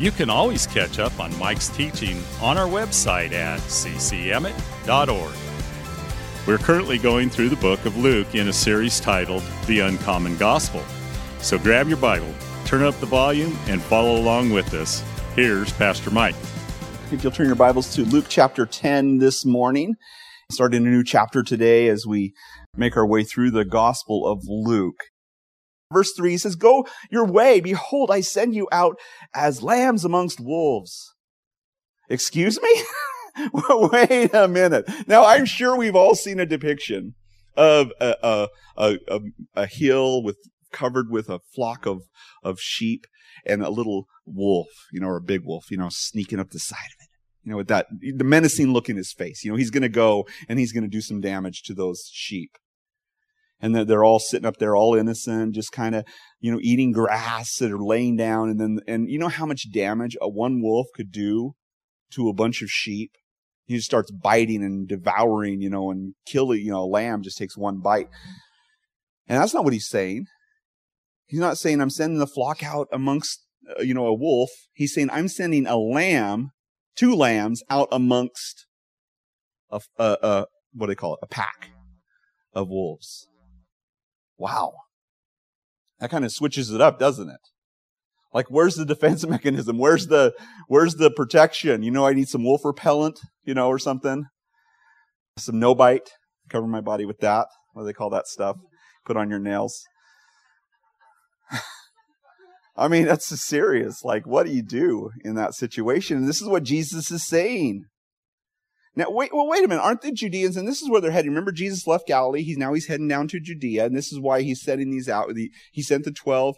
you can always catch up on Mike's teaching on our website at ccemmett.org. We're currently going through the book of Luke in a series titled The Uncommon Gospel. So grab your Bible, turn up the volume, and follow along with us. Here's Pastor Mike. If you'll turn your Bibles to Luke chapter 10 this morning, starting a new chapter today as we make our way through the Gospel of Luke. Verse 3 he says, Go your way. Behold, I send you out as lambs amongst wolves. Excuse me? Wait a minute. Now, I'm sure we've all seen a depiction of a, a, a, a, hill with covered with a flock of, of sheep and a little wolf, you know, or a big wolf, you know, sneaking up the side of it. You know, with that, the menacing look in his face. You know, he's going to go and he's going to do some damage to those sheep and that they're all sitting up there all innocent just kind of you know eating grass or laying down and then and you know how much damage a one wolf could do to a bunch of sheep? He just starts biting and devouring you know and killing you know a lamb just takes one bite. And that's not what he's saying. He's not saying i'm sending the flock out amongst uh, you know a wolf. He's saying i'm sending a lamb two lambs out amongst a, a, a what do they call it? A pack of wolves Wow. That kind of switches it up, doesn't it? Like, where's the defense mechanism? Where's the, where's the protection? You know, I need some wolf repellent, you know, or something. Some no bite. Cover my body with that. What do they call that stuff? Put on your nails. I mean, that's serious. Like, what do you do in that situation? And this is what Jesus is saying. Now, wait, well, wait a minute. Aren't the Judeans, and this is where they're heading. Remember, Jesus left Galilee. He's now he's heading down to Judea, and this is why he's sending these out. He sent the 12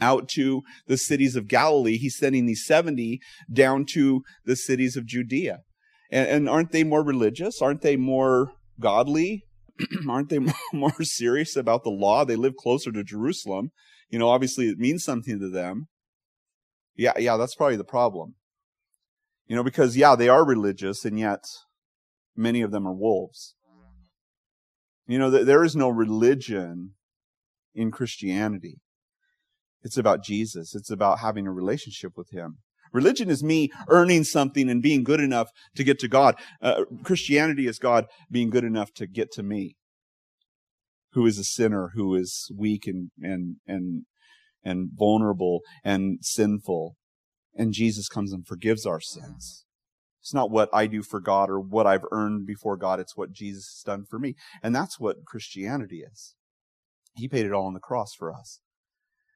out to the cities of Galilee. He's sending these 70 down to the cities of Judea. And, and aren't they more religious? Aren't they more godly? aren't they more serious about the law? They live closer to Jerusalem. You know, obviously it means something to them. Yeah, yeah, that's probably the problem. You know, because yeah, they are religious and yet many of them are wolves. You know, there is no religion in Christianity. It's about Jesus. It's about having a relationship with Him. Religion is me earning something and being good enough to get to God. Uh, Christianity is God being good enough to get to me, who is a sinner, who is weak and, and, and, and vulnerable and sinful and Jesus comes and forgives our sins. It's not what I do for God or what I've earned before God. It's what Jesus has done for me. And that's what Christianity is. He paid it all on the cross for us.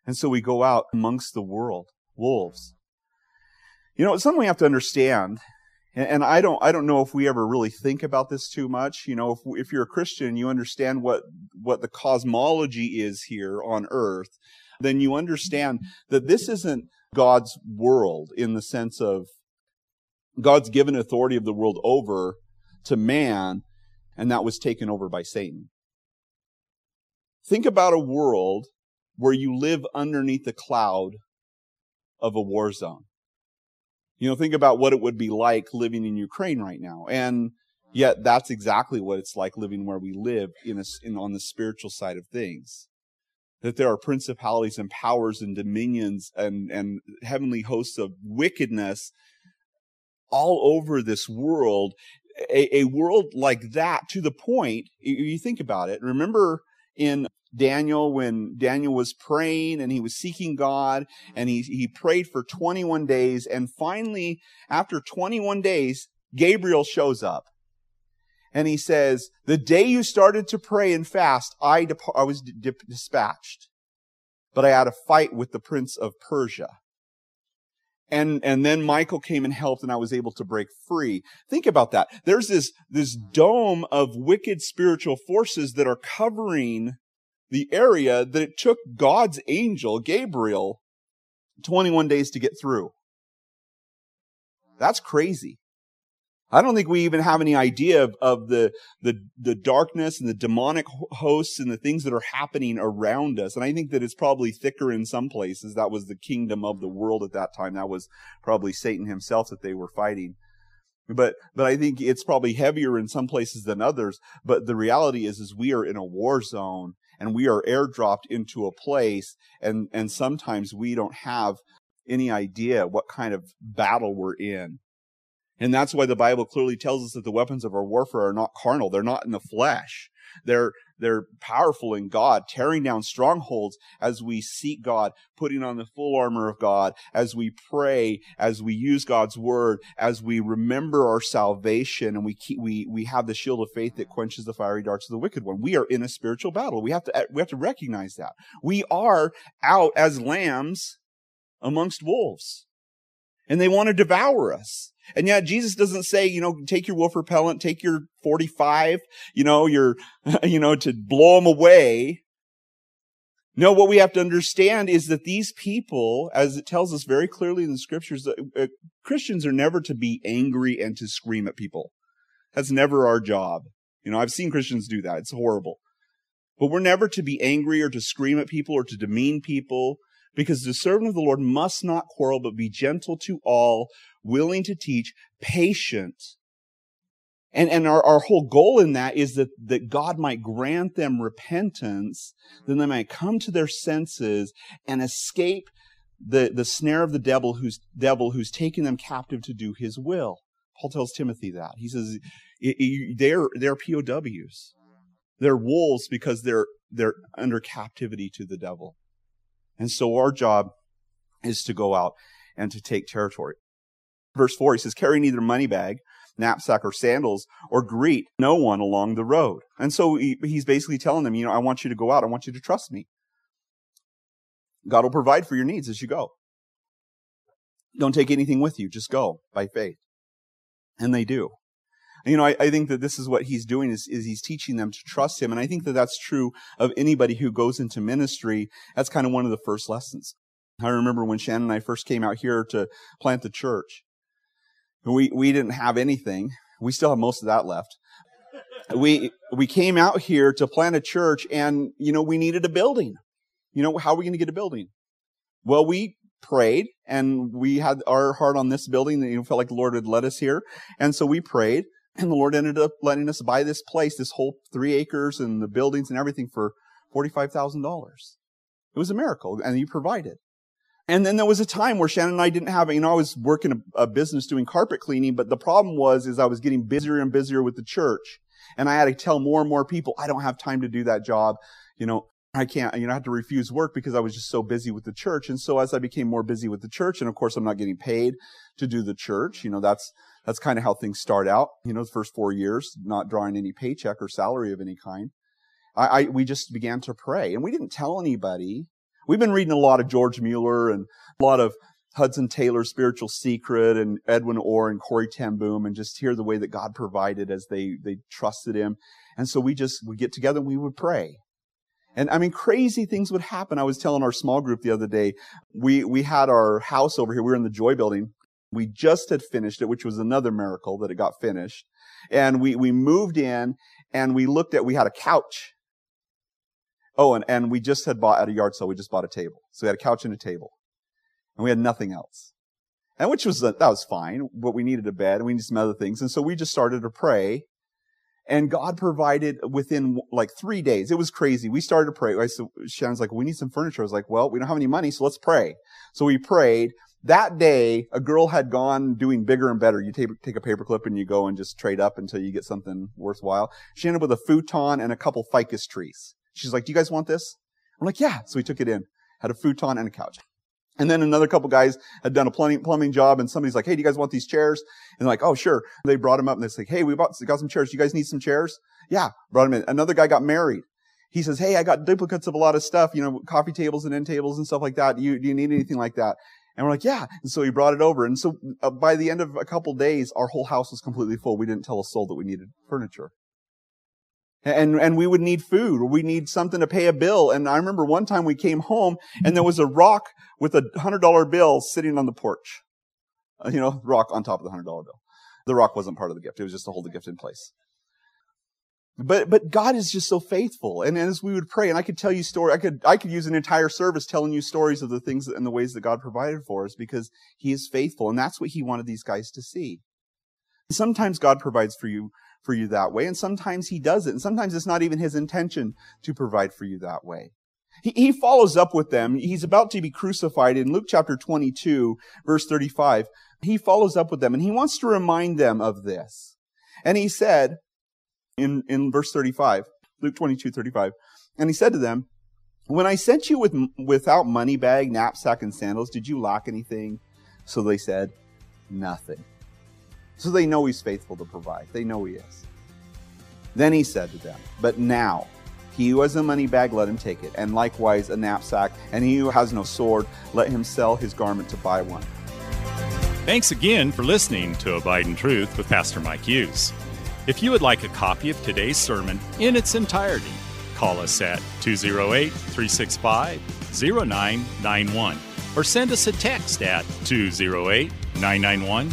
And so we go out amongst the world, wolves. You know, it's something we have to understand. And I don't, I don't know if we ever really think about this too much. You know, if, if you're a Christian, you understand what, what the cosmology is here on earth, then you understand that this isn't God's world in the sense of God's given authority of the world over to man, and that was taken over by Satan. Think about a world where you live underneath the cloud of a war zone. You know, think about what it would be like living in Ukraine right now. And yet that's exactly what it's like living where we live in, a, in on the spiritual side of things that there are principalities and powers and dominions and, and heavenly hosts of wickedness all over this world. A, a world like that to the point, you think about it. Remember in Daniel when Daniel was praying and he was seeking God and he, he prayed for 21 days and finally after 21 days, Gabriel shows up and he says, the day you started to pray and fast, I, I was dispatched, but I had a fight with the prince of Persia. And, and then Michael came and helped and I was able to break free. Think about that. There's this, this dome of wicked spiritual forces that are covering the area that it took God's angel, Gabriel, 21 days to get through. That's crazy. I don't think we even have any idea of, of the, the, the darkness and the demonic hosts and the things that are happening around us. And I think that it's probably thicker in some places. That was the kingdom of the world at that time. That was probably Satan himself that they were fighting. But, but I think it's probably heavier in some places than others. But the reality is, is we are in a war zone and we are airdropped into a place and, and sometimes we don't have any idea what kind of battle we're in. And that's why the Bible clearly tells us that the weapons of our warfare are not carnal. They're not in the flesh. They're, they're powerful in God, tearing down strongholds as we seek God, putting on the full armor of God, as we pray, as we use God's word, as we remember our salvation and we keep, we, we have the shield of faith that quenches the fiery darts of the wicked one. We are in a spiritual battle. We have to, we have to recognize that. We are out as lambs amongst wolves and they want to devour us. And yet Jesus doesn't say, you know, take your wolf repellent, take your 45, you know, your, you know, to blow them away. No, what we have to understand is that these people, as it tells us very clearly in the scriptures, that uh, Christians are never to be angry and to scream at people. That's never our job. You know, I've seen Christians do that. It's horrible. But we're never to be angry or to scream at people or to demean people because the servant of the Lord must not quarrel, but be gentle to all, willing to teach, patient. And, and our, our whole goal in that is that, that God might grant them repentance, then they might come to their senses and escape the, the snare of the devil who's, devil who's taking them captive to do his will. Paul tells Timothy that. He says, they're, they're POWs. They're wolves because they're, they're under captivity to the devil. And so our job is to go out and to take territory. Verse 4, he says, carry neither money bag, knapsack, or sandals, or greet no one along the road. And so he, he's basically telling them, you know, I want you to go out. I want you to trust me. God will provide for your needs as you go. Don't take anything with you. Just go by faith. And they do you know, I, I, think that this is what he's doing is, is he's teaching them to trust him. And I think that that's true of anybody who goes into ministry. That's kind of one of the first lessons. I remember when Shannon and I first came out here to plant the church. We, we didn't have anything. We still have most of that left. We, we came out here to plant a church and, you know, we needed a building. You know, how are we going to get a building? Well, we prayed and we had our heart on this building that you know, felt like the Lord had led us here. And so we prayed and the Lord ended up letting us buy this place, this whole three acres and the buildings and everything for $45,000. It was a miracle and He provided. And then there was a time where Shannon and I didn't have, you know, I was working a, a business doing carpet cleaning, but the problem was, is I was getting busier and busier with the church. And I had to tell more and more people, I don't have time to do that job. You know, I can't, you know, I had to refuse work because I was just so busy with the church. And so as I became more busy with the church, and of course I'm not getting paid to do the church, you know, that's, that's kind of how things start out. You know, the first four years, not drawing any paycheck or salary of any kind. I, I we just began to pray and we didn't tell anybody. We've been reading a lot of George Mueller and a lot of Hudson Taylor's Spiritual Secret and Edwin Orr and Corrie ten Boom and just hear the way that God provided as they, they trusted him. And so we just, we get together and we would pray. And I mean, crazy things would happen. I was telling our small group the other day, we, we had our house over here. We were in the Joy building we just had finished it, which was another miracle that it got finished. And we, we moved in and we looked at, we had a couch. Oh, and, and we just had bought at a yard sale, we just bought a table. So we had a couch and a table. And we had nothing else. And which was, that was fine, but we needed a bed and we needed some other things. And so we just started to pray. And God provided within like three days. It was crazy. We started to pray. I said, Shannon's like, we need some furniture. I was like, well, we don't have any money, so let's pray. So we prayed. That day, a girl had gone doing bigger and better. You take, take a paperclip and you go and just trade up until you get something worthwhile. She ended up with a futon and a couple ficus trees. She's like, do you guys want this? I'm like, yeah. So we took it in. Had a futon and a couch. And then another couple guys had done a plumbing, plumbing job and somebody's like, hey, do you guys want these chairs? And they're like, oh, sure. They brought them up and they say, hey, we bought, got some chairs. You guys need some chairs? Yeah. Brought them in. Another guy got married. He says, hey, I got duplicates of a lot of stuff, you know, coffee tables and end tables and stuff like that. Do you, do you need anything like that? And we're like, yeah. And so he brought it over. And so uh, by the end of a couple days, our whole house was completely full. We didn't tell a soul that we needed furniture. And, and we would need food or we need something to pay a bill. And I remember one time we came home and there was a rock with a hundred dollar bill sitting on the porch. Uh, you know, rock on top of the hundred dollar bill. The rock wasn't part of the gift. It was just to hold the gift in place. But, but God is just so faithful. And as we would pray, and I could tell you story, I could, I could use an entire service telling you stories of the things that, and the ways that God provided for us because He is faithful. And that's what He wanted these guys to see. Sometimes God provides for you, for you that way, and sometimes He does it. And sometimes it's not even His intention to provide for you that way. He, he follows up with them. He's about to be crucified in Luke chapter 22, verse 35. He follows up with them and he wants to remind them of this. And he said, in, in verse 35, Luke 22, 35. And he said to them, When I sent you with, without money bag, knapsack, and sandals, did you lack anything? So they said, Nothing. So they know he's faithful to provide. They know he is. Then he said to them, But now, he who has a money bag, let him take it, and likewise a knapsack. And he who has no sword, let him sell his garment to buy one. Thanks again for listening to Abide in Truth with Pastor Mike Hughes. If you would like a copy of today's sermon in its entirety, call us at 208 365 0991 or send us a text at 208 991